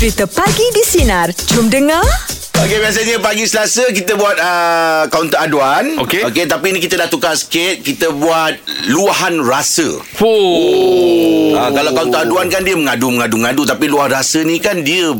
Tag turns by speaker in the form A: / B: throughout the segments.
A: Cerita Pagi di Sinar. Jom dengar.
B: Okey biasanya pagi Selasa kita buat uh, kaunter aduan.
C: Okey.
B: Okey tapi ni kita dah tukar sikit, kita buat luahan rasa.
C: Oh.
B: Uh, kalau kaunter aduan kan dia mengadu mengadu mengadu tapi luahan rasa ni kan dia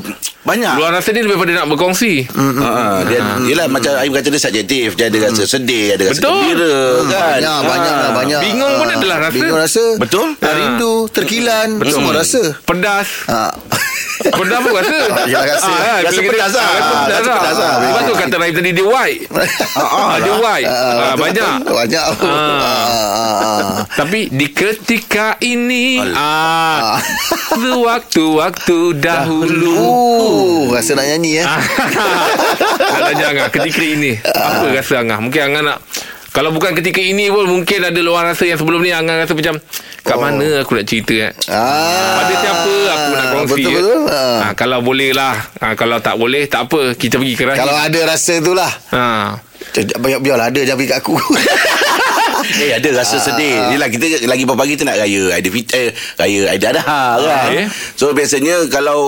B: banyak.
C: Luar rasa ni lebih pada nak berkongsi.
B: Uh, uh, dia yelah macam Aim kata dia subjektif. Dia ada rasa sedih, ada rasa
C: Betul.
B: gembira kan.
D: Banyak, banyak lah, banyak.
C: Bingung pun
D: Ah,
C: adalah rasa.
D: Bingung rasa.
B: Betul?
D: Ah, Rindu, terkilan, semua rasa.
C: Pedas.
D: Ah.
C: Pedas pun rasa.
D: Ya, rasa.
C: Ah,
B: Rasa
C: kita-
B: pedas lah.
C: ah, Rasa pedas
B: Rasa
C: lah.
B: pedas lah.
C: Lepas tu kata Rahim tadi dia white. Ah, Dia white. Ah,
D: betul,
C: Banyak.
D: Banyak.
C: Ah.
D: Ah, ah, ah.
C: Tapi di ketika ini ah, Sewaktu-waktu dahulu
D: Oh, rasa nak nyanyi eh.
C: Nak tanya Angah Ketika ini Apa rasa Angah Mungkin Angah nak Kalau bukan ketika ini pun Mungkin ada luar rasa yang sebelum ni Angah rasa macam Kat
D: Oh.
C: mana aku nak cerita eh?
D: Ah.
C: Pada siapa aku nak kongsi
D: Betul
C: eh?
D: betul. Ah.
C: Ha, Kalau boleh lah ha, Kalau tak boleh Tak apa Kita pergi ke Rahim
D: Kalau ada rasa tu lah.
C: ha.
D: Biar, biarlah ada jangan pergi kat aku.
B: Eh ada rasa sedih Yelah kita lagi pagi kita nak raya Aidilfitri eh, Raya Aidiladha kan
C: Okey.
B: So biasanya Kalau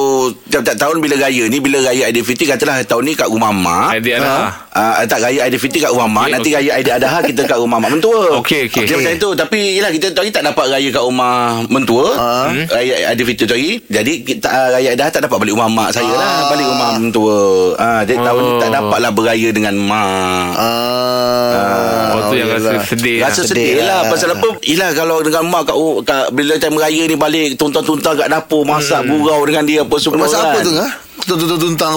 B: Tiap-tiap tahun bila raya ni Bila raya Aidilfitri Katalah tahun ni kat rumah mak
C: Adik ada
B: Uh, tak raya Aidilfitri kat rumah mak
C: Okey,
B: Nanti
C: okey.
B: raya Aidiladha Kita kat rumah mak mentua
C: Okey, okey.
B: Dia macam itu Tapi yelah kita tu hari tak dapat raya kat rumah mentua
D: Hmm.
B: Raya Aidilfitri tu hari Jadi kita, uh, raya Aidiladha tak dapat balik rumah mak saya lah Balik rumah mentua uh, Jadi tahun ni tak
C: Oh.
B: dapatlah beraya dengan mak
D: Ah.
C: Oh tu yang rasa sedih
B: Rasa
C: lah.
B: sedih,
D: Sedih
B: lah.
D: lah.
B: Pasal apa Yelah kalau dengan mak kat, kat Bila time raya ni balik Tuntang-tuntang kat dapur Masak gurau dengan dia Apa semua
D: Masa apa
B: kan.
D: tu ngah? Tuntang-tuntang.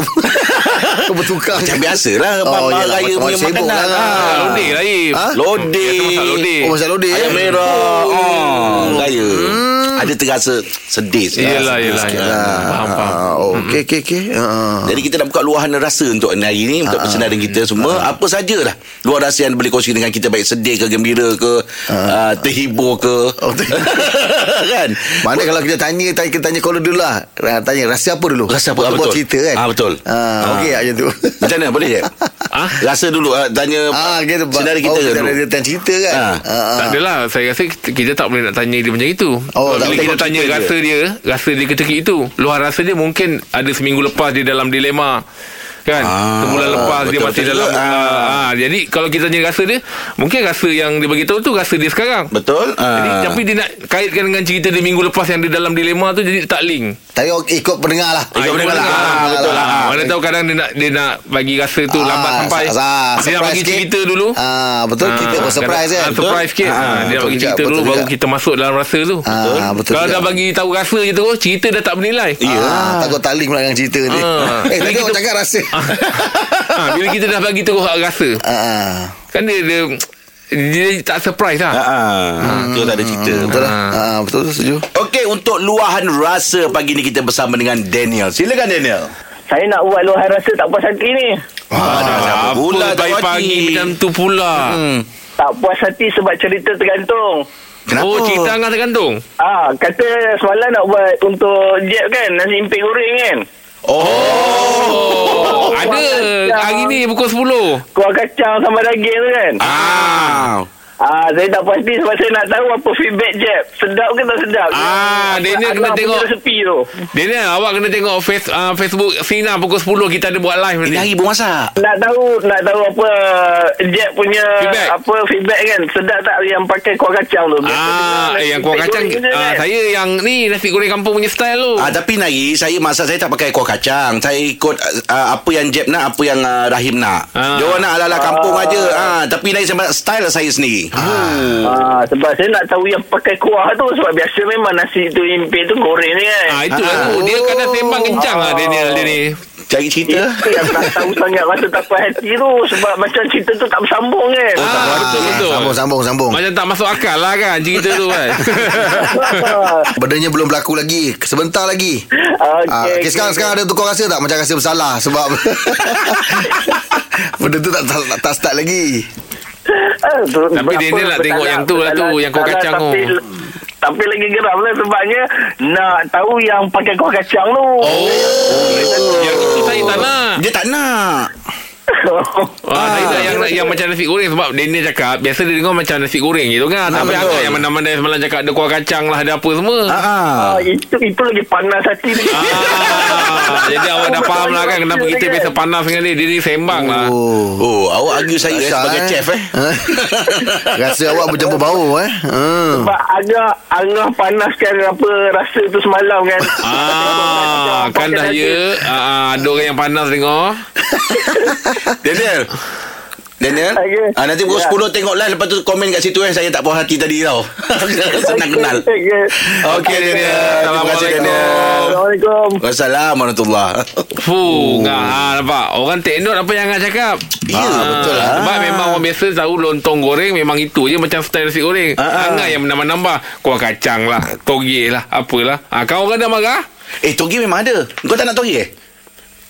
D: Kau bertukar.
B: Macam biasa lah
D: Oh, yelah,
B: raya
D: macam
B: punya
D: sibuk lah.
C: Ah, Lodeh Rahim
D: Ha?
B: Lodeh.
D: Oh, masak lodeh.
B: Ayam merah oh. Raya Ada terasa sedih sikit.
C: Yelah
B: Sedih
C: yelah
B: sikit
C: yelah.
B: lah.
C: Faham faham
D: Ah, oh, okey okey okey. Ah.
B: Jadi kita nak buka luahan rasa untuk hari ni Untuk persendaran kita semua Apa sajalah Luar rasa yang boleh kongsi dengan kita Baik sedih ke gembira ke uh, Terhibur ke
D: Oh, ter-
B: Kan
D: Mana kalau kita tanya tanya kita tanya caller dulu lah. Ah, Tanya rasa apa dulu?
B: Rasa apa? Betul.
D: cerita kan?
B: Ah, betul.
D: Ah, okey macam tu.
B: Macam mana boleh je
C: Ah?
B: Rasa dulu uh, Tanya
D: Ah, kita
B: Saudara kita
D: oh, kita
B: dulu
D: ada tanya cerita kan?
B: Ah.
D: Ah,
C: Tak
D: ah.
C: adalah Saya rasa kita, kita tak boleh nak tanya dia macam itu
D: Oh,
B: boleh
C: kita tanya rasa dia Rasa dia ketika itu Luar rasa dia mungkin Ada seminggu lepas Dia dalam dilema Kan
B: Ah,
C: Sebulan lepas Dia masih
B: betul
C: dalam
B: juga.
C: ah. ah, Jadi kalau kita tanya rasa dia Mungkin rasa yang dia beritahu tu Rasa dia sekarang
B: Betul
C: Jadi,
B: Ah.
C: tapi dia nak kaitkan dengan cerita dia minggu lepas yang dia dalam dilema tu jadi tak link.
D: Tapi ikut pendengar lah.
B: Ikut pendengar lah. Ah, betul lah.
C: Ah, mana tahu kadang dia nak dia nak bagi rasa tu
D: Ah,
C: lambat sampai.
D: sa-
C: dia nak bagi
D: sikit.
C: cerita dulu.
D: Ah, betul kita pun surprise kan?
C: ah, Surprise sikit.
D: Ah,
C: Ah, dia nak bagi cerita dulu baru kita masuk dalam rasa tu.
D: Ah, betul
C: Kalau dah bagi tahu rasa je tu cerita dah tak bernilai.
D: Ya. Ah, takut tak link pula dengan cerita ni.
C: Ah.
D: Eh, tadi
C: kita-
D: cakap rasa.
C: Ah, bila kita dah bagi terus rasa.
D: Ah,
C: Kan dia dia, dia tak surprise lah.
B: Ah, ah. Tu tak ada cerita
D: betul lah. Ah, betul setuju.
B: Okey untuk luahan rasa pagi ni kita bersama dengan Daniel. Silakan Daniel.
E: Saya nak buat luahan rasa tak puas hati ni.
B: Ah, dah siapa pula tak
C: pagi,
B: puas
C: pagi
B: hati?
C: macam tu pula.
B: Hmm.
E: Tak puas hati sebab cerita tergantung.
B: Kenapa?
C: Oh, cerita Angah tergantung.
E: Ah, kata semalam nak buat untuk Jeb kan, nasi impik goreng kan.
C: Oh, ada hari ni pukul 10.
E: Kuah kacang sama daging tu kan.
B: Ah.
E: Ah, saya tak puas hati sebab saya nak tahu apa feedback Jeb. Sedap ke tak sedap?
C: Ah, dia ni kena tengok.
E: resepi tu.
C: Daniel, awak kena tengok face, uh, Facebook Sina pukul 10 kita ada buat live
B: Ini
C: nanti.
B: hari ibu masak.
E: Nak tahu nak tahu apa Jeb punya
C: Feedback.
E: apa feedback kan. Sedap tak yang pakai kuah kacang tu?
C: Ah, eh, yang kuah kacang ah,
E: kan.
C: saya yang ni nasi goreng kampung punya style tu.
B: Ah, tapi Nari, saya masak saya tak pakai kuah kacang. Saya ikut uh, apa yang Jeb nak, apa yang uh, Rahim nak.
C: Ah.
B: Dia orang nak ala-ala kampung aja. Ah, tapi Nari saya masak style saya sendiri.
E: Ah, sebab saya nak tahu yang pakai kuah tu sebab biasa memang nasi tu impik tu goreng ni kan.
C: Ah, itu
B: Ah.
C: aku. Dia kadang sembang kencang lah Daniel dia ni.
B: Cari cerita.
E: Itu yang tak tahu sangat rasa tak puas hati tu sebab macam cerita tu tak bersambung kan.
C: Ah, betul betul.
D: Sambung sambung sambung.
C: Macam tak masuk akal lah kan cerita tu kan.
D: Bendanya belum berlaku lagi. Sebentar lagi.
E: Okey,
D: Ah, okay,
E: okey,
D: sekarang
E: okey.
D: sekarang ada tukar rasa tak? Macam rasa bersalah sebab benda tu tak tak, tak, tak start lagi.
E: Tu-
C: Tapi Daniel nak tengok
E: bersalah-
C: yang tu lah tu, yang
E: bersalah,
C: kacang tu.
E: tapi, lagi geram lah sebabnya nak tahu yang pakai kuah kacang tu.
C: Oh, yang itu saya tak nak.
B: Dia tak nak.
C: Ah, ah. yang yang macam nasi goreng sebab Daniel cakap biasa dia dengar macam nasi goreng gitu kan. Tapi
B: betul.
C: agak yang mana-mana semalam cakap ada kuah kacang lah ada apa semua.
B: Ah, ah.
E: Ah, itu itu lagi panas hati ni.
C: Ah, jadi awak dah faham lah kan kenapa kita biasa panas dengan dia. Dia ni sembang lah.
D: Oh.
B: Oh, awak argue saya eh,
D: Rasa,
B: sebagai
D: eh.
B: chef eh.
D: Rasa awak bercampur bau eh. Hmm.
E: Sebab agak agak panaskan apa rasa tu semalam kan.
C: Ah, kan dah ya. Ah, ada orang yang panas dengar.
B: Daniel. Daniel
E: Okey.
B: ah, Nanti pukul
E: Ya.
B: 10 tengok live Lepas tu komen kat situ eh Saya tak puas hati tadi tau Senang kenal
E: Okey.
B: Okey Daniel Terima kasih Daniel
E: Assalamualaikum.
B: Wassalamualaikum warahmatullahi
C: Fuh, ngah, ah, nampak. Orang take note apa yang Angah cakap.
B: Ya, betul lah.
C: Sebab memang orang biasa tahu lontong goreng memang itu je macam style nasi goreng.
B: Ah, ah.
C: Angah yang menambah-nambah. Kuah kacang lah, toge lah, apalah. Ah, kau orang dah marah?
B: Eh togi memang ada Kau tak nak togi eh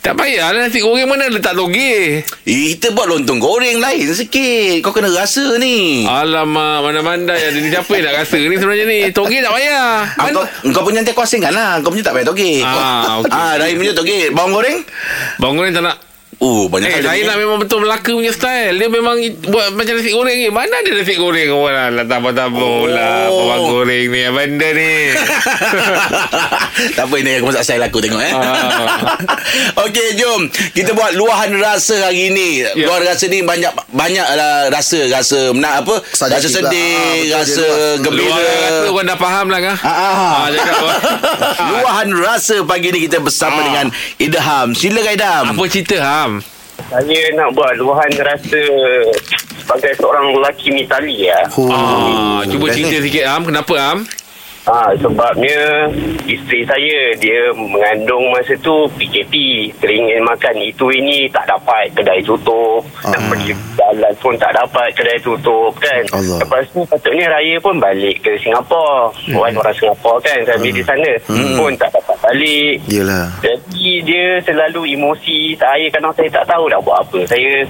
C: Tak payah lah nasi goreng mana letak toge.
B: Eh, Kita buat lontong goreng lain sikit Kau kena rasa ni
C: Alamak, mana-mana yang dia siapa yang nak rasa ni sebenarnya ni. Toge tak payah.
B: Ah, kau, kau punya nanti kau asingkan lah Kau punya tak payah toge
C: Ah, okey.
B: ah, Dari punya toge Bawang goreng
C: Bawang goreng tak nak.
B: Oh banyak
C: Eh,
B: kali
C: saya
B: ni.
C: nak memang betul Melaka punya style. Dia memang i- buat macam nasi goreng ni. Mana ada nasi goreng orang lah. Tabur-tabur lah.
B: Oh.
C: Bawang goreng ni. Benda ni.
B: tak apa ini aku masak style aku tengok eh.
C: Ah.
B: Okey jom kita buat luahan rasa hari ni.
C: Ya.
B: Luahan rasa ni banyak banyak lah rasa rasa menak apa?
D: Sajak
B: rasa sedih,
D: Ah, betul,
B: rasa gembira.
C: Luar rasa orang dah faham lah kan?
B: Ah, ah.
C: Ah?
B: Luahan rasa pagi ni kita bersama
C: Ah.
B: dengan Idham. Silakan Idham.
C: Apa cerita Ham?
E: Saya nak buat luahan rasa sebagai seorang lelaki mitali ya.
D: Oh.
C: Ah, cuba cerita sikit Ham. Kenapa Ham?
E: Ah, sebabnya isteri saya dia mengandung masa tu PKP teringin makan. Itu ini tak dapat kedai tutup. Nak pergi jalan pun tak dapat kedai tutup kan?
D: Allah.
E: lepas tu patutnya raya pun balik ke Singapura.
D: Hmm.
E: orang orang Singapura kan? Family di sana pun tak dapat balik.
D: Yelah.
E: jadi dia selalu emosi. Saya kadang saya tak tahu nak buat apa saya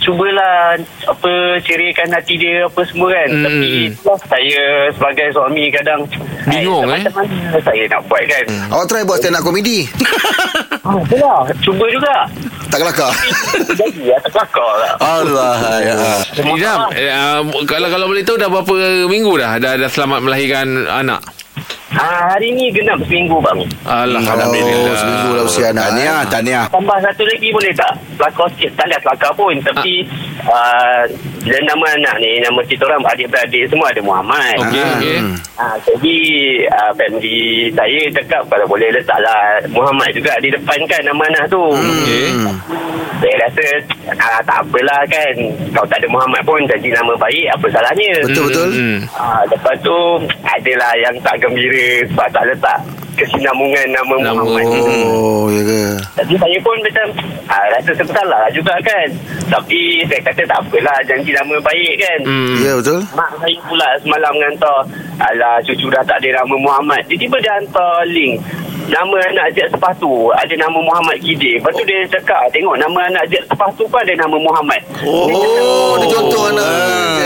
E: cubalah apa ceriakan hati dia apa semua kan?
C: Hmm.
E: tapi itulah saya sebagai suami kadang
C: Bingung,
E: eh,
C: eh?
E: macam mana saya nak buat kan
D: Awak try buat stand up komedi.
E: ah, itulah cuba juga
D: Tak kelakar.
E: jadi ya terkelakar lah
B: Allah ya.
C: Idam, eh, uh, kalau kalau boleh tahu dah berapa minggu dah dah, dah selamat melahirkan anak?
E: ah, hari ni genap seminggu bang
C: Alhamdulillah.
D: Oh, seminggu lah usia anak.
B: Tahniah, tahniah.
E: tambah satu lagi boleh tak kelakar sikit tak ada kelakar pun tapi uh, dan nama anak ni nama kita orang adik-beradik semua ada Muhammad
C: Okey,
D: Ah.
C: okey.
E: Ha, jadi uh, family saya cakap kalau boleh letaklah Muhammad juga di depan kan nama anak tu.
C: Okey.
D: Hmm.
E: Saya rasa uh, tak apalah kan. Kalau tak ada Muhammad pun jadi nama baik apa salahnya.
D: Betul betul.
C: Hmm.
E: Ha, lepas tu adalah yang tak gembira sebab tak letak kesinambungan nama,
C: Nama.
E: Muhammad.
D: Oh, ya ke?
E: Jadi saya pun macam uh, rasa bersalah juga kan. Tapi saya kata tak apalah janji nama baik kan.
C: Hmm.
D: Ya betul.
E: Mak saya pula semalam hantar Alah cucu dah tak ada nama Muhammad Tiba-tiba dia hantar link Nama anak jet sepatu Ada nama Muhammad Kidir Lepas tu dia cakap Tengok nama anak jet sepatu pun ada nama Muhammad
D: Oh, dia contoh anak.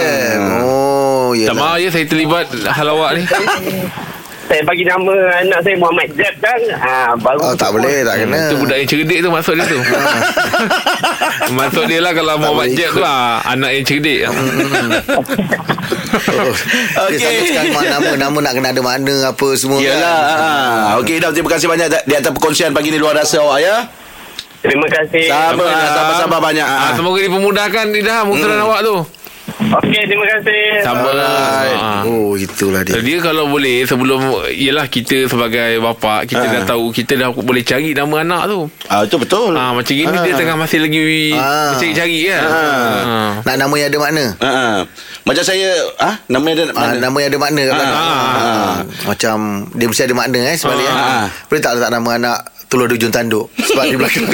D: Oh, ya.
C: Tak maaf ya saya terlibat hal awak ni.
E: Saya bagi nama anak saya Muhammad Jeb kan ha, baru
D: Oh, tak boleh, tak kena.
C: Itu budak yang cerdik tu maksud dia tu. maksud dia lah kalau Muhammad
D: boleh
C: Jeb tu ah, anak yang cerdik.
D: Okey. Dia
B: Okey.
D: sangka sekarang nama nama nak kena ada makna apa semua.
B: Yalah.
D: kan.
B: ah. Okey Idham, terima kasih banyak di atas perkongsian pagi ni luar rasa awak ya.
E: Terima kasih
B: Sama, sabar-sabar banyak.
C: Ah,
B: ah.
C: semoga dipermudahkan Idham usaha awak tu.
E: Okey terima kasih
C: Sama
D: Alright.
C: Ah.
D: Oh, itulah dia.
C: Dia kalau boleh sebelum Yelah kita sebagai bapa Kita
B: Ah.
C: dah tahu Kita dah boleh cari nama anak tu
B: Ah, itu betul.
C: ah, Macam gini dia tengah masih lagi
D: Ah.
C: Cari-cari kan ah.
D: Nak nama yang ada makna.
B: Ha, ha. Macam saya ah nama dia
D: Ah,
B: mana?
D: nama yang ada makna kat belakang.
C: Ah.
D: Ah. Macam dia mesti ada makna eh sebenarnya.
B: Ah.
D: Ah. Boleh tak letak nama anak Telur di ujung tanduk Sebab di belakang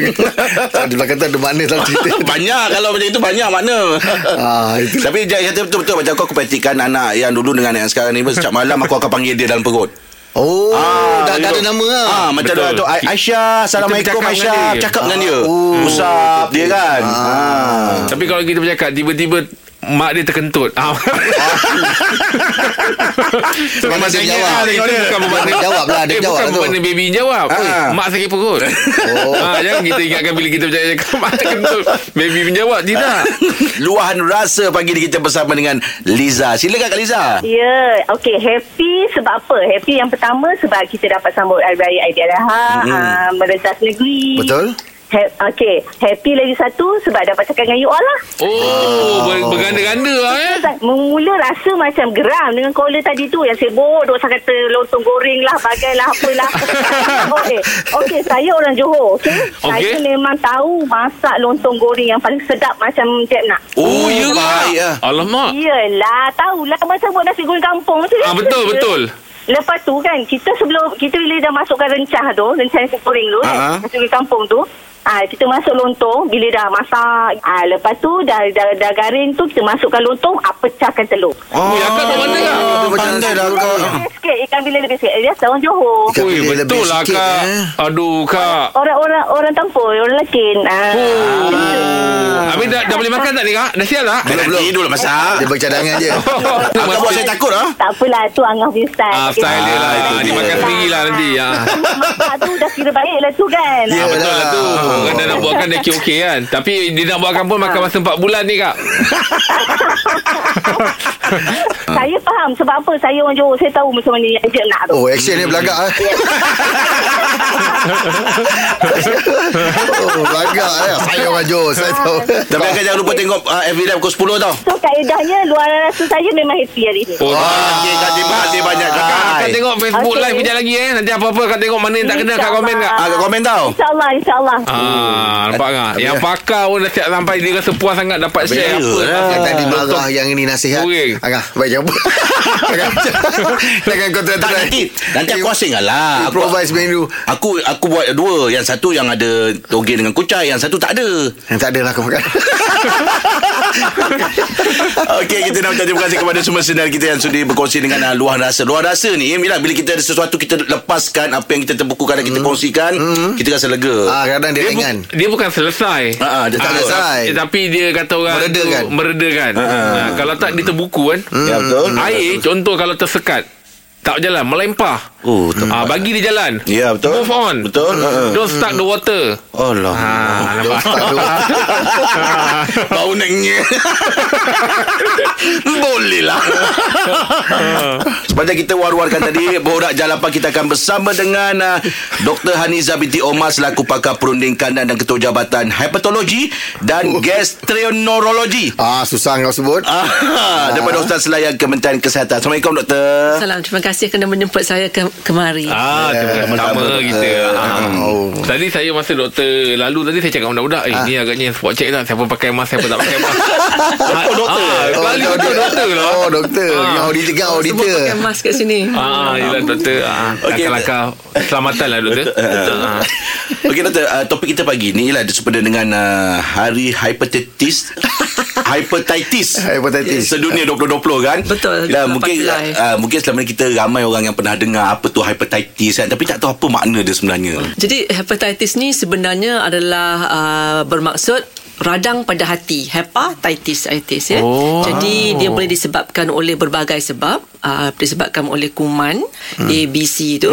D: di belakang tu ada makna dalam cerita
B: banyak kalau macam itu banyak makna.
D: Ah, itu.
B: Tapi dia kata betul-betul macam aku aku perhatikan anak yang dulu dengan yang sekarang ni setiap malam aku akan panggil dia dalam perut.
D: Oh dah, dah ada nama lah
B: Ah, macam
C: Betul.
B: tu Ai- Aisyah, Assalamualaikum Aisyah.
C: dia.
B: Cakap dengan dia.
D: Oh.
B: Usap dia kan. Ah.
C: Tapi kalau kita bercakap Tiba-tiba mak dia terkentut. Ah.
D: Sebab dia
C: Maknanya,
D: jawab.
C: ah, Itu bukan bermakna
D: Dia jawab lah, dia
C: eh,
D: jawab
C: Bukan
D: lah
C: baby jawab
B: Ah.
C: Mak sakit perut
D: Oh.
C: ah, Jangan kita ingatkan Bila kita bercakap cakap Mak terkentut Baby menjawab Tidak
B: Luahan rasa pagi ni kita bersama dengan Liza. Silakan Kak Liza.
F: Ya, okey. Happy sebab apa? Happy yang pertama sebab kita dapat sambut Hari Raya Aidiladha mm-hmm. uh, merentas negeri.
D: Betul.
F: Ha- okey. Happy lagi satu sebab dapat cakap dengan you all lah.
C: Oh, ber, Berganda-ganda lah eh
F: Mula rasa macam geram dengan caller tadi tu yang sibuk duk saya kata lontong goreng lah bagailah apalah. okey. Okey, saya orang Johor, okey.
C: Okey.
F: Saya memang tahu masak lontong goreng yang paling sedap macam Cik Nak.
C: Oh, ya ke?
B: baik lah.
C: Alamak
F: Yelah, tahulah macam buat nasi goreng kampung macam
C: Ah,
F: biasa
C: betul,
F: je.
C: betul.
F: Lepas tu kan, kita sebelum, kita bila dah masukkan rencah tu, rencah nasi goreng tu,
B: Ah, ah.
F: kan, nasi goreng kampung tu, Ah, kita masuk lontong bila dah masak. Ah, lepas tu dah, dah, dah garing tu kita masukkan lontong, ah, pecahkan telur.
B: Oh,
C: akak kat mana kak?
D: Dia macam
B: pandai lah kau.
F: Sikit, ikan bila lebih sikit. Dia orang Johor.
C: Ui, betul lah
D: sikit,
C: kak
D: eh.
C: Aduh kak
F: Orang-orang orang tampur, orang lakin. Ah.
C: Oh. Habis dah, dah boleh makan tak ni kak? Dah siap tak?
B: Belum, belum. Tidur lah masak.
D: Dia bercadangan je.
B: Akak buat saya takut lah.
F: Tak apalah, tu Angah punya style.
C: Ah, style dia lah.
B: Ah,
C: Ah, dia makan
B: dia.
C: sendiri lah nanti. Ah.
F: Tu dah kira baik lah tu kan.
D: Ya.
C: Ah, betul lah tu. Kan dah nak buatkan dah okey kan. Tapi dia nak buatkan pun makan masa 4 bulan ni kak.
F: Saya faham sebab apa saya orang Johor. Saya tahu macam mana yang nak tu.
D: Oh, action ni belagak eh. oh, belagak eh. Saya orang Johor, saya tahu.
B: Tapi akak jangan lupa tengok uh, FB Live pukul 10 tau.
F: So kaedahnya luar rasa saya memang happy hari ni.
C: Oh,
B: terima kasih banyak
C: Kak,
B: Kak.
C: kak tengok Facebook
F: Okey.
C: live kejap lagi eh. Nanti apa-apa kak tengok mana yang tak kena kak komen kak.
B: Ah, Kak komen tau.
F: InsyaAllah, insyaAllah.
C: Ah, nampak tak? Yang pakar pun dah siap sampai dia rasa puas sangat dapat share apa.
B: Yalah.
D: Yang tadi
C: Ah,
D: marah yang ini nasihat. Angah, baik jawab. Jangan Jangan kau
B: Tak nanti Nanti aku asing lah aku,
D: Improvise menu.
B: aku aku buat dua Yang satu yang ada Toge dengan kucai Yang satu tak ada
D: Yang tak ada lah kau makan.
B: Okey kita nak ucap terima kasih kepada semua senar kita yang sudi berkongsi dengan uh, luar rasa. Luar rasa ni bila bila kita ada sesuatu kita lepaskan apa yang kita terbukukan dan kita kongsikan, kita rasa lega.
D: ah, kadang dia
C: Dia, bu-
D: ringan.
C: dia bukan selesai.
B: Ah, ah, dia tak
D: selesai.
C: eh, Tapi dia kata orang
D: Meredakan.
C: Meredakan. Ah, kalau tak dia terbuku kan.
B: Ya betul.
C: Air contoh kalau tersekat tak jalan melempah.
B: Oh,
C: Ah, bagi dia jalan.
B: Ya betul.
C: Move on.
B: Betul. Ha.
C: Don't stuck the water.
B: Allah.
C: Ah, nampak.
B: Bau naknya Boleh lah Sepanjang kita war-warkan tadi Borak Jalapan kita akan bersama dengan uh, Dr. Haniza binti Omar Selaku pakar perunding kandang dan ketua jabatan Hepatologi Dan Gastroenterologi
D: Ah, susah kau sebut.
B: Ah, daripada Ustaz Selayang Kementerian Kesihatan Assalamualaikum doktor
G: Salam, terima kasih kerana menjemput saya ke kemari.
C: Ah, yeah, sama kita.
B: doktor.
C: Ah.
D: Oh.
C: Tadi saya masa doktor lalu tadi saya cakap budak-budak, eh ni agaknya spot check lah siapa pakai mask siapa tak pakai mask. oh,
B: doktor.
C: Ah, kali
D: Oh,
C: doktor, doktor lah.
D: Oh, doktor.
C: Ah.
D: Yang auditor kan
G: Semua
D: auditor.
G: pakai mask kat sini.
C: Ah, yelah doktor. Ah,
B: Okey.
C: langkah-langkah keselamatan lah doktor. Ah.
B: Okey doktor uh, Topik kita pagi ni Ialah sempena dengan uh, Hari Hepatitis Hepatitis.
D: Hepatitis.
B: Sedunia 2020 kan?
G: Betul,
B: Dan
G: 18
B: mungkin uh, Mungkin selama ni kita Ramai orang yang pernah dengar Apa tu hepatitis kan Tapi tak tahu apa makna dia sebenarnya.
G: Jadi hepatitis ni sebenarnya adalah uh, bermaksud radang pada hati. Hepatitis itis ya.
C: Oh.
G: jadi dia boleh disebabkan oleh berbagai sebab uh, disebabkan oleh kuman
C: Hmm.
G: A B C tu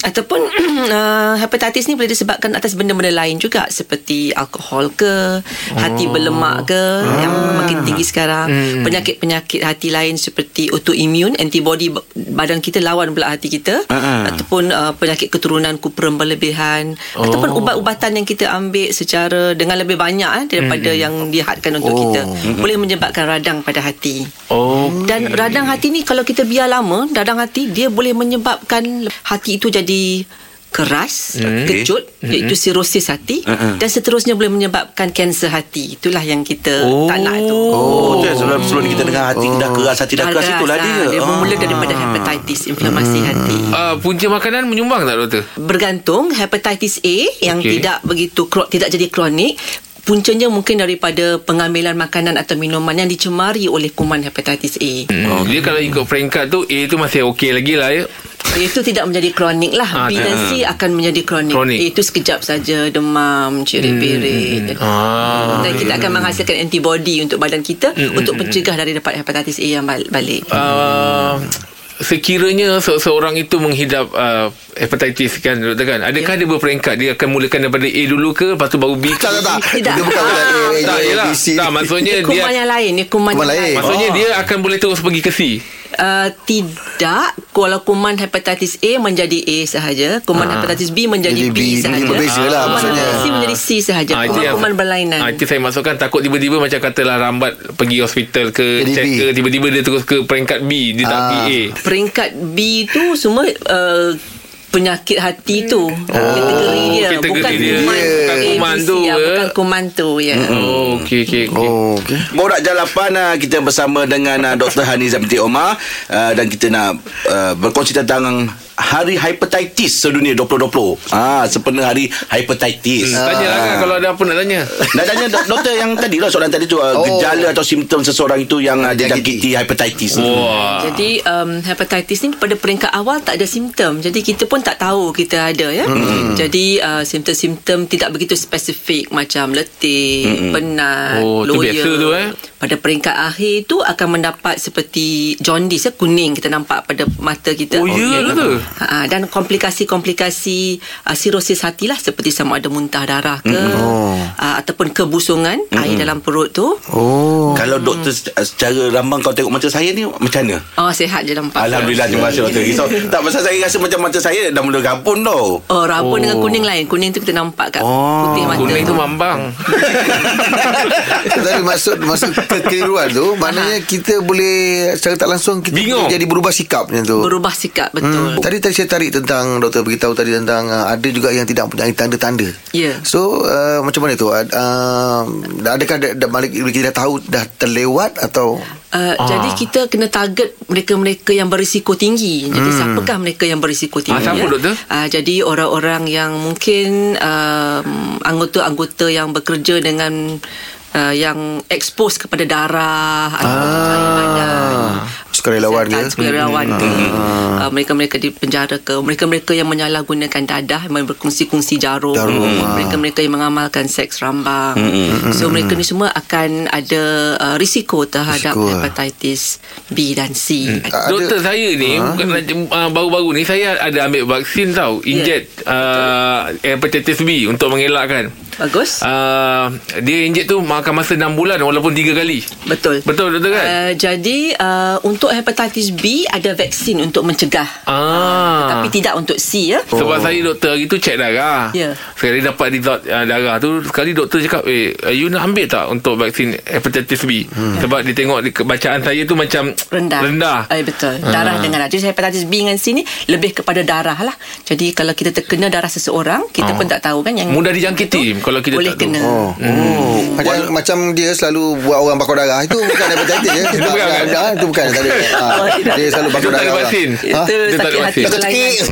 G: ataupun uh, hepatitis ni boleh disebabkan atas benda-benda lain juga seperti alkohol ke hati
C: Oh.
G: berlemak ke yang
C: Ah.
G: makin tinggi sekarang
C: Hmm.
G: penyakit-penyakit hati lain seperti autoimmune antibody badan kita lawan pula hati kita
B: Ah.
G: ataupun uh, penyakit keturunan kuprum berlebihan
C: Oh.
G: ataupun ubat-ubatan yang kita ambil secara dengan lebih banyak eh, daripada
C: Hmm.
G: yang dihadkan untuk
D: Oh.
G: kita boleh menyebabkan radang pada hati.
C: Oh.
G: Dan radang hati ni kalau kita biar lama, radang hati dia boleh menyebabkan hati itu jadi keras,
C: Hmm.
G: kejut iaitu sirosis hati
B: Hmm.
G: dan seterusnya boleh menyebabkan kanser hati. Itulah yang kita
C: Oh.
G: tak nak tu.
B: Oh, tu yang sebelum, sebelum kita dengar hati dah keras Hati dah
G: Dah
B: keras
G: keras,
B: itulah
G: ah.
B: dia
G: Dia bermula
B: Ah.
G: daripada hepatitis, inflamasi hati.
C: Uh, punca makanan menyumbang tak doktor?
G: bergantung hepatitis A yang
C: Okey.
G: tidak begitu tidak jadi kronik puncanya mungkin daripada pengambilan makanan atau minuman yang dicemari oleh kuman hepatitis A.
C: Hmm. Dia kalau ikut peringkat tu A tu masih okey lagi lah ya.
G: Itu tidak menjadi kronik lah
C: Ah,
G: B dan C akan menjadi kronik,
C: Kronik.
G: Itu sekejap saja Demam Cirit-pirit
C: Ah.
G: Dan kita akan menghasilkan antibody Untuk badan kita
C: Hmm,
G: Untuk mencegah dari dapat hepatitis A yang bal- balik
C: Uh, sekiranya se- seorang itu menghidap uh, hepatitis kan doktor kan adakah
G: Ya.
C: dia berperingkat dia akan mulakan daripada A dulu ke lepas tu baru B?
D: Tak tak tak
G: Tidak.
D: Itu bukan bukan A, A,
C: tak
D: A,
C: tak maksudnya
G: Ini kuman
C: dia
G: yang lain Ini kuman,
D: Kuman
G: yang
D: lain.
G: lain
C: maksudnya
D: Oh.
C: dia akan boleh terus pergi ke C
G: Uh, tidak. Kalau kuman hepatitis A menjadi A sahaja. Kuman hepatitis B menjadi
D: Jadi
G: B,
D: B,
G: sahaja.
D: B berbeza lah
G: Kuman
D: maksudnya.
G: hepatitis C menjadi C sahaja.
C: Ah, itu yang-
G: Kuman-kuman berlainan.
C: Ah, itu saya masukkan takut tiba-tiba macam katalah rambat pergi hospital ke
D: Jadi
C: check
D: B.
C: ke tiba-tiba dia terus ke peringkat B dia tak
D: Ah.
C: pergi A.
G: Peringkat B tu semua uh, penyakit hati tu kategori dia
C: kategori
G: bukan
C: dia.
G: kuman
C: Ya. Bukan
G: A,
C: kuman tu,
G: ya,
C: eh.
G: bukan kuman tu ya
C: oh okey okey okey
D: Oh okay.
B: Borak Jalapan uh, kita bersama dengan uh, Dr. Haniza binti Omar uh, dan kita nak uh, berkongsi tentang Hari Hepatitis Sedunia 2020. Ah, sempena Hari Hepatitis.
C: Hmm, tanya lah kan kalau ada apa nak tanya
B: Nak tanya dok- doktor yang tadi lah soalan tadi tu uh,
D: Oh.
B: gejala atau simptom seseorang itu yang dia
D: Dijangkiti.
B: jangkiti hepatitis.
C: wah
G: Jadi um, hepatitis ni pada peringkat awal tak ada simptom. Jadi kita pun tak tahu kita ada ya.
C: Hmm.
G: Jadi uh, simptom-simptom tidak begitu spesifik macam letih, penat,
C: Oh, tu
G: loya.
C: biasa tu, eh?
G: Pada peringkat akhir tu akan mendapat seperti jaundice ya, kuning kita nampak pada mata kita.
C: Oh, ya ke
G: Ha, dan komplikasi-komplikasi uh, sirosis hati lah seperti sama ada muntah darah ke
D: Oh.
G: uh, ataupun kebusungan air dalam perut tu.
D: Oh.
B: Kalau doktor se- secara rambang kau tengok mata saya ni macam mana?
G: Oh sihat je nampak.
B: Alhamdulillah terima kasih doktor. Risau. Tak pasal saya rasa macam mata saya dah mula gabun tau.
G: Oh, rabun oh. dengan kuning lain. Kuning tu kita nampak kat
B: Oh,
G: putih mata
C: kuning
G: tu.
C: mambang
D: Tadi maksud maksud kekeliruan tu maknanya kita boleh secara tak langsung kita
C: Bingung.
D: jadi berubah sikap macam tu.
G: Berubah sikap, betul.
D: Hmm. Tadi tadi saya tarik tentang doktor beritahu tadi tentang uh, ada juga yang tidak mempunyai tanda-tanda.
G: Ya.
D: So uh, macam mana tu? Uh, adakah dah, dah balik kita dah tahu dah terlewat atau
G: Uh,
C: Ah.
G: Jadi kita kena target mereka-mereka yang berisiko tinggi. Jadi
D: Hmm.
G: siapakah mereka yang berisiko tinggi?
C: Ah, siapa,
G: ya?
C: doktor?
G: Uh, jadi orang-orang yang mungkin um, anggota-anggota yang bekerja dengan uh, yang expose kepada darah atau cahaya badan.
D: Sukarelawan?
G: Kesihatan Sukarelawan ke uh, Mereka-mereka di penjara ke Mereka-mereka yang menyalahgunakan dadah yang Berkongsi-kongsi jarum,
D: Jarum, ah.
G: Mereka-mereka yang mengamalkan seks rambang. So mereka ni semua akan ada uh, Risiko terhadap
D: Risiko.
G: hepatitis B dan C.
D: Ada-
C: Doktor saya ni bukan uh, baru-baru ni saya ada ambil vaksin tau. Inject uh, hepatitis B untuk mengelakkan.
G: Bagus
C: Uh, dia inject tu makan masa 6 bulan walaupun 3 kali.
G: Betul
C: Betul doktor kan?
G: Uh, jadi uh, untuk hepatitis B ada vaksin untuk mencegah
C: ah.
G: tapi tidak untuk C ya.
C: Sebab saya doktor hari tu check darah.
G: Ya.
C: Sekali dapat result uh, darah tu sekali doktor cakap eh uh, you nak ambil tak untuk vaksin hepatitis B? Hmm. Sebab dia tengok di, bacaan saya tu macam
G: rendah.
C: Rendah.
G: Eh, betul. Darah dengan darah. Jadi hepatitis B dengan C ni lebih kepada darah lah. Jadi kalau kita terkena darah seseorang, kita pun tak tahu kan yang
C: Mudah dijangkiti kalau kita
G: boleh
C: tak tahu.
G: kena.
D: Oh. oh. Macam macam dia selalu buat orang bakar darah. Itu bukan hepatitis ya.
C: Itu bukan, kan?
D: Ah, itu bukan. Tak ada. Ah,
G: Oh, tidak.
D: dia selalu bakar
C: tak ada
D: darah.
C: vaksin.
D: Ha?
G: Itu
C: Dia tak
G: sakit hati kelainan.
D: cekik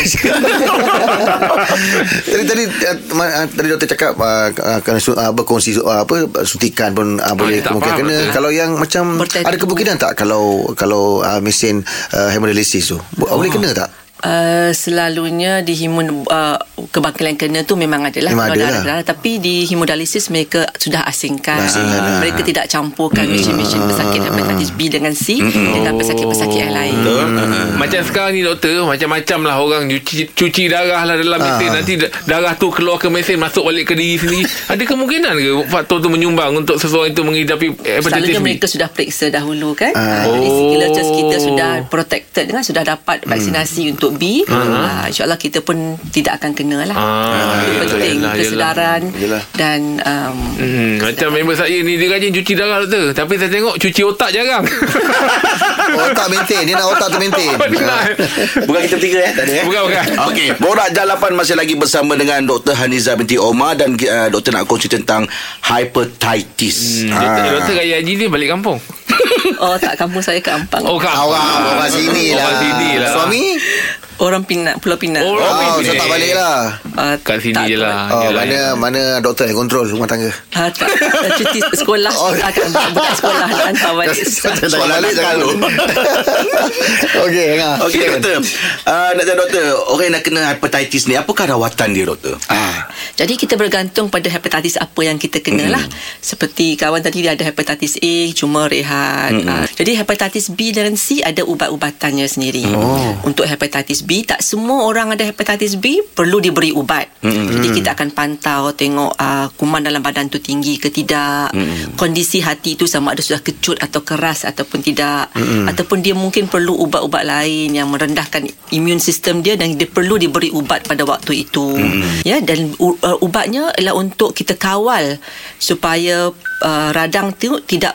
D: Tadi tadi uh, tadi doktor cakap uh, uh, kena su- uh, berkongsi uh, apa suntikan pun uh, boleh
C: tak
D: kemungkinan kena.
C: betul.
D: Kalau yang macam ada kemungkinan tak kalau kalau uh, mesin uh, hemodialisis tu oh. boleh kena tak?
G: Uh, selalunya di himun uh, kebangkitan kena tu memang adalah
D: Memang
G: kalau
D: ada
G: darah,
D: lah.
G: darah tapi di hemodialisis mereka sudah asingkan.
D: Asingkan lah.
G: mereka tidak campurkan mesin-mesin pesakit hepatitis B dengan C dengan pesakit-pesakit yang lain.
C: Macam sekarang ni doktor Macam-macam lah orang cuci, cuci darah lah dalam mesin. Nanti da- darah tu keluar ke mesin Masuk balik ke diri sendiri. Ada kemungkinan ke Faktor tu menyumbang Untuk seseorang itu menghadapi hepatitis
G: Selalunya
C: B?
G: mereka sudah periksa dahulu kan?
D: Ah.
G: uh, Jadi
C: Oh.
G: kita sudah protected kan Sudah dapat vaksinasi untuk B uh, InsyaAllah kita pun tidak akan kena lah.
C: Ah,
G: Itu
C: yelah,
G: penting
C: yelah,
G: Kesedaran
D: Yelah.
G: Dan um,
C: Hmm, macam member saya ni Dia rajin cuci darah doktor. Tapi saya tengok Cuci otak jarang.
D: Otak maintain Dia nak otak tu maintain.
B: Bukan. Kita bertiga eh tadi eh.
C: Bukan, bukan.
B: Okey, Borak Jalapan masih lagi bersama dengan Dr. Haniza binti Omar dan uh, doktor nak kongsi tentang hepatitis.
C: Hmm, Doktor, doktor Raya Haji ni balik kampung.
G: Oh tak kampung saya ke Ampang.
C: Oh kampung.
D: Awak Orang sini lah.
C: Orang sini lah.
D: Suami
G: Orang Pinang, Pulau Pinang.
C: Oh,
D: Oh,
C: Pinang.
D: so tak balik lah.
G: Uh,
C: Kat sini
G: tak
C: je lah.
D: Oh,
C: Yelah,
D: mana mana doktor yang kontrol rumah tangga.
G: Ha, tak, cuti sekolah
D: Oh.
G: akan budak sekolah nak hantar balik.
D: Balik
B: nakal
D: jangan. Okey, Angah.
B: Okey doktor uh, Nak tanya doktor Orang yang nak kena hepatitis ni Apakah rawatan dia doktor? Ah.
G: Jadi kita bergantung pada hepatitis apa yang kita kena lah. Seperti kawan tadi dia ada hepatitis A cuma rehat. Uh, jadi hepatitis B dan C ada ubat-ubatannya sendiri. Oh. Untuk hepatitis B tak semua orang ada hepatitis B perlu diberi ubat. Jadi kita akan pantau tengok uh, kuman dalam badan tu tinggi ke tidak. Kondisi hati tu sama ada sudah kecut atau keras ataupun tidak. Ataupun dia mungkin perlu ubat-ubat lain yang merendahkan imun sistem dia dan dia perlu diberi ubat pada waktu itu. Ya dan uh, ubatnya ialah untuk kita kawal supaya uh, radang tu tidak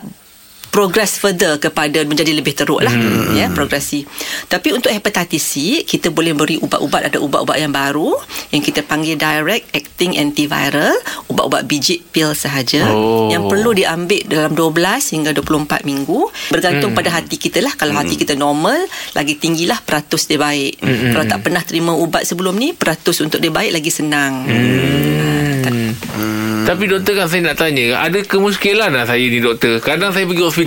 G: progress further kepada menjadi lebih teruk lah hmm. ya progresi tapi untuk hepatitis C kita boleh beri ubat-ubat ada ubat-ubat yang baru yang kita panggil direct acting antiviral ubat-ubat biji pil sahaja
C: Oh.
G: yang perlu diambil dalam 12 hingga 24 minggu bergantung hmm. pada hati kita lah kalau hati kita normal lagi tinggilah peratus dia baik hmm. kalau tak pernah terima ubat sebelum ni peratus untuk dia baik lagi senang hmm. tak,
C: Tapi doktor kan saya nak tanya Ada kemuskilan lah saya ni doktor Kadang saya pergi hospital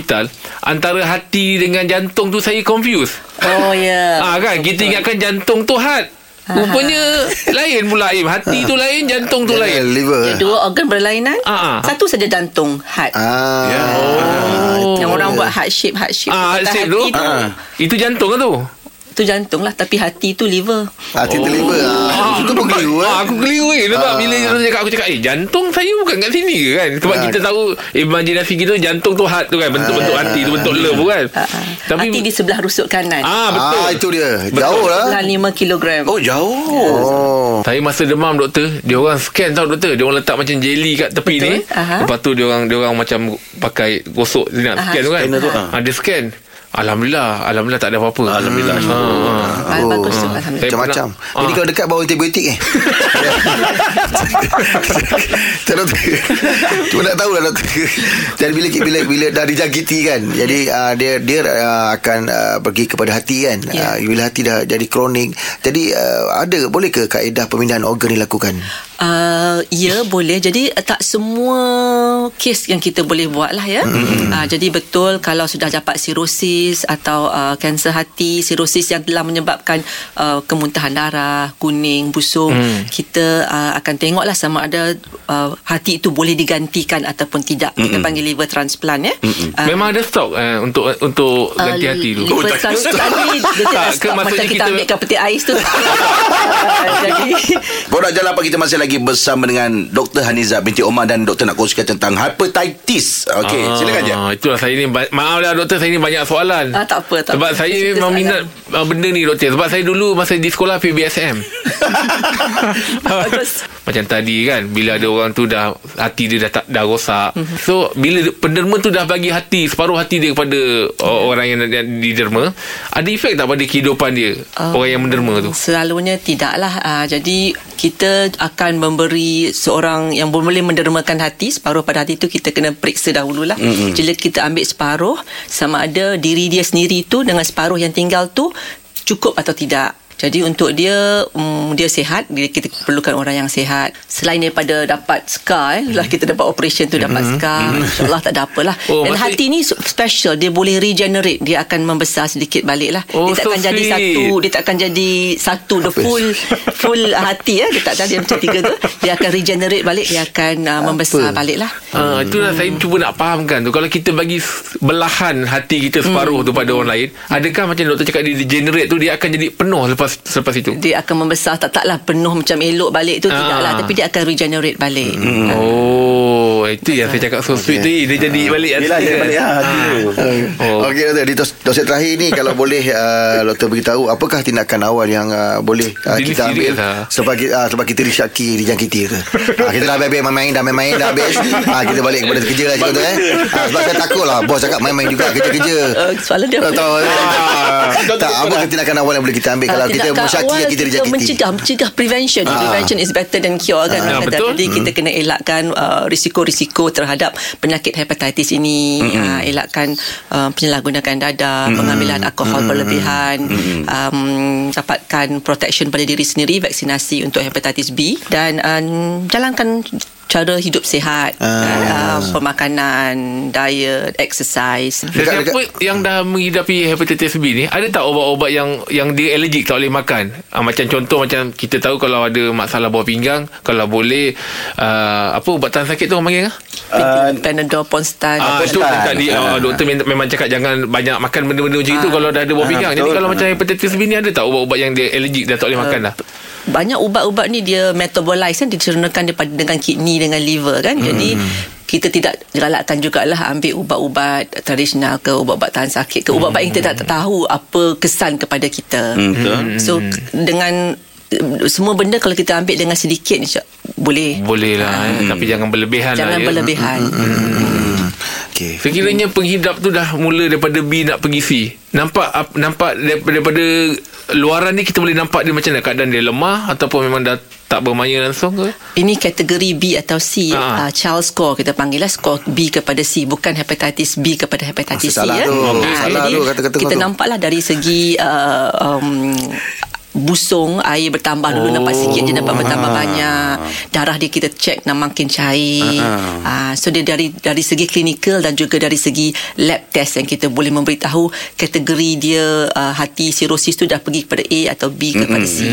C: Antara hati dengan jantung tu saya confuse
G: oh ya
C: Ah kan kita ingatkan jantung tu heart Rupanya lain pula Im Hati tu lain Jantung tu lain
D: Liver.
G: Dia dua organ berlainan.
C: Ah.
G: Satu saja jantung, heart.
D: Ah.
B: Ya.
C: Oh.
G: Yang orang buat heart shape, heart shape.
C: Ah,
G: Kata
C: shape tu
G: tu.
C: ah. Itu jantung kan tu
G: Tu jantung lah. Tapi hati tu liver.
D: Hati tu liver. Ah. Itu pun keliru
C: ah,
D: ah.
C: Aku keliru eh Sebab
D: Ah.
C: bila dia cakap Aku cakap Eh jantung saya bukan kat sini ke kan Sebab
D: Ah.
C: kita tahu Imajinasi kita Jantung tu heart tu kan Bentuk-bentuk hati tu Bentuk love tu kan
G: Ah, ah.
C: Tapi
G: hati di sebelah rusuk kanan.
C: Ah betul
D: Ah, itu dia. Jauh lah.
G: Sebelah 5 kilogram.
B: Oh jauh
D: Oh.
C: Saya masa demam doktor, dia orang scan tau doktor. Dia orang letak macam jelly kat tepi
G: Betul.
C: ni.
G: Aha.
C: Lepas tu dia orang dia orang macam pakai gosok dia nak scan tu kan. Ha, dia scan. Alhamdulillah, alhamdulillah tak ada apa-apa.
B: Alhamdulillah.
C: Ha, ha.
D: Oh.
G: bagus tu. Alhamdulillah.
C: Saya
D: Macam-macam.
C: pernah-
D: Jadi kalau dekat bawa antibiotik eh. Tak doktor. Cuma nak tahu lah doktor. Jadi bila bila bila dah dijangkiti kan. Jadi uh, dia dia uh, akan uh, pergi kepada hati kan.
G: Ya.
D: Uh, bila hati dah jadi kronik. Jadi uh, ada boleh ke kaedah pemindahan organ dilakukan?
G: Uh, ya boleh jadi uh, tak semua kes yang kita boleh buat lah ya mm-hmm. uh, jadi betul kalau sudah dapat sirosis atau uh, kanser hati sirosis yang telah menyebabkan uh, kemuntahan darah kuning busung mm. kita uh, akan tengoklah sama ada uh, hati itu boleh digantikan ataupun tidak mm-hmm. kita panggil liver transplant ya mm-hmm. uh,
C: Memang ada stok eh, untuk untuk ganti hati tu.
G: Liver transplant ni dia
C: Tak,
G: tidak
C: ke
G: stop macam kita,
C: kita-
G: ambilkan peti ais tu jadi
B: Borak Jalan Apa kita masih lagi bersama dengan Dr. Haniza binti Omar dan doktor nak kongsikan tentang hepatitis. Okey,
C: Ah,
B: silakan je.
C: Itulah saya ni Maaf lah doktor Saya ni banyak soalan
G: Ah, tak apa, tak
C: Sebab
G: apa.
C: saya memang
G: soalan.
C: minat uh, Benda ni doktor Sebab saya dulu Masa di sekolah PBSM
G: Bagus.
C: Macam tadi kan Bila ada orang tu dah Hati dia dah tak, dah rosak
G: Mhm.
C: So Bila penderma tu dah bagi hati Separuh hati dia kepada uh, Orang yang, yang diderma Ada efek tak pada kehidupan dia
G: Oh.
C: Orang yang menderma tu
G: Selalunya tidaklah. Uh, jadi kita akan memberi seorang yang boleh mendermakan hati separuh pada hati itu kita kena periksa dahululah. Mm-hmm. Jadi kita ambil separuh sama ada diri dia sendiri tu dengan separuh yang tinggal tu cukup atau tidak. Jadi untuk dia um, dia sihat, kita perlukan orang yang sihat. Selain daripada dapat scar eh, lah kita dapat operation tu dapat scar, insya-Allah tak ada apalah.
C: Oh,
G: Dan
C: maksud-
G: hati ni special, dia boleh regenerate, dia akan membesar sedikit balik lah.
C: Oh,
G: dia tak
C: so
G: akan jadi
C: sweet.
G: satu dia tak akan jadi satu the full full hati ya dia tak ada dia macam tiga tu dia akan regenerate balik dia akan uh, membesar balik lah
C: Ha, itulah saya cuba nak fahamkan tu Kalau kita bagi belahan hati kita separuh
G: Hmm.
C: tu pada orang lain Adakah macam doktor cakap dia degenerate tu Dia akan jadi penuh lepas selepas itu
G: dia akan membesar tak taklah penuh macam elok balik tu
C: Ah.
G: tidaklah tapi dia akan regenerate balik
C: Oh Itu yang saya cakap so sweet tadi Dia jadi balik hati
B: Yelah, dia
C: kan?
B: balik, ah, hati tu.
C: Oh.
D: Okey doktor, di dos, dosis terakhir ni kalau boleh uh, doktor beritahu apakah tindakan awal yang uh, boleh uh, kita ambil
C: lah.
D: sebab kita, uh, sebab kita disyaki dijangkiti tu. Uh, kita dah habis main-main dah main-main dah habis. Uh, kita balik kepada kerja lah cikgu tu eh. Uh, sebab saya takut lah bos cakap main-main juga kerja-kerja.
G: Uh, soalan dia
D: Tak tahu. Ah, tak, apa tindakan awal yang boleh kita ambil kalau
G: Ah,
D: kita kita mesyaki
G: awal
D: yang kita dijangkiti.
G: mencegah mencegah prevention
D: Ah.
G: prevention is better than cure kan
C: Ah,
G: orang kata.
C: betul.
G: jadi kita kena elakkan uh, risiko-risiko terhadap penyakit hepatitis ini uh, elakkan uh, penyalahgunaan dadah pengambilan alkohol berlebihan um, dapatkan protection pada diri sendiri vaksinasi untuk hepatitis B dan um, jalankan cara hidup sihat uh, pemakanan diet exercise
D: Dekat-
C: Sesiapa yang dah menghidapi hepatitis B ni ada tak obat-obat yang yang dia allergic tak boleh makan? Ah, macam contoh macam kita tahu kalau ada masalah bawah pinggang, kalau boleh uh, apa ubatan sakit tu orang panggil?
B: Uh,
G: Panadol Ponstan
C: Ah, itu tadi uh, doktor memang memang cakap jangan banyak makan benda-benda macam itu kalau dah ada bawah pinggang. Jadi kalau macam hepatitis B ni ada tak ubat-ubat yang dia allergic dah tak boleh makan dah?
G: Banyak ubat-ubat ni dia metabolize kan dicernakan daripada dengan kidney dengan liver kan. Hmm. jadi kita tidak galakkan jugalah ambil ubat-ubat tradisional ke ubat-ubat tahan sakit ke ubat-ubat yang kita tak tahu apa kesan kepada kita.
B: Betul.
G: so dengan eh, semua benda kalau kita ambil dengan sedikit insya- boleh.
C: Boleh lah eh. Tapi jangan berlebihan
G: jangan
C: lah ya.
G: berlebihan
D: Okey.
C: Sekiranya penghidap tu dah mula daripada B nak pergi C Nampak ap- nampak daripada, daripada luaran ni kita boleh nampak dia macam mana Keadaan dia lemah Ataupun memang dah tak bermaya langsung ke
G: Ini kategori B atau C
C: Ah.
G: uh, Child score kita panggil lah Skor B kepada C Bukan hepatitis B kepada hepatitis
D: Ah,
G: C
D: salah
G: ya.
D: tu.
G: Ah,
D: Salah
G: Jadi
D: tu kata-kata
G: kita
D: tu.
G: nampaklah dari segi uh, um, busung air bertambah dulu nampak sikit dia nampak bertambah banyak darah dia kita cek nak makin cair uh, so dia dari dari segi klinikal dan juga dari segi lab test yang kita boleh memberitahu kategori dia uh, hati sirosis tu dah pergi kepada A atau B kepada C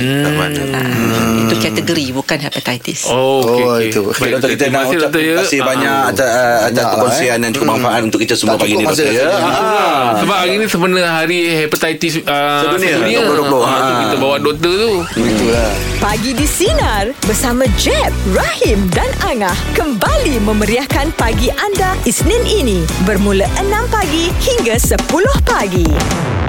G: Ah, itu kategori bukan hepatitis
C: Oh, okay,
D: Oh,
C: okay.
D: itu.
B: Baik, doktor kita nak ucap
C: ya.
B: terima kasih
C: Ah,
B: banyak
C: ah.
B: atas, uh, atas
D: Banyak lah,
B: perkongsian
D: eh.
B: yang cukup manfaat untuk kita semua
D: Tak
B: pagi ni doktor ya. Ah.
C: Sebab hari ni sebenarnya hari hepatitis uh,
B: Sedunia, 2020.
C: Ah, tu
B: Ah.
C: kita bawa doktor tu.
D: Itulah.
A: Pagi di Sinar bersama Jeb, Rahim dan Angah kembali memeriahkan pagi anda Isnin ini bermula 6 pagi hingga 10 pagi.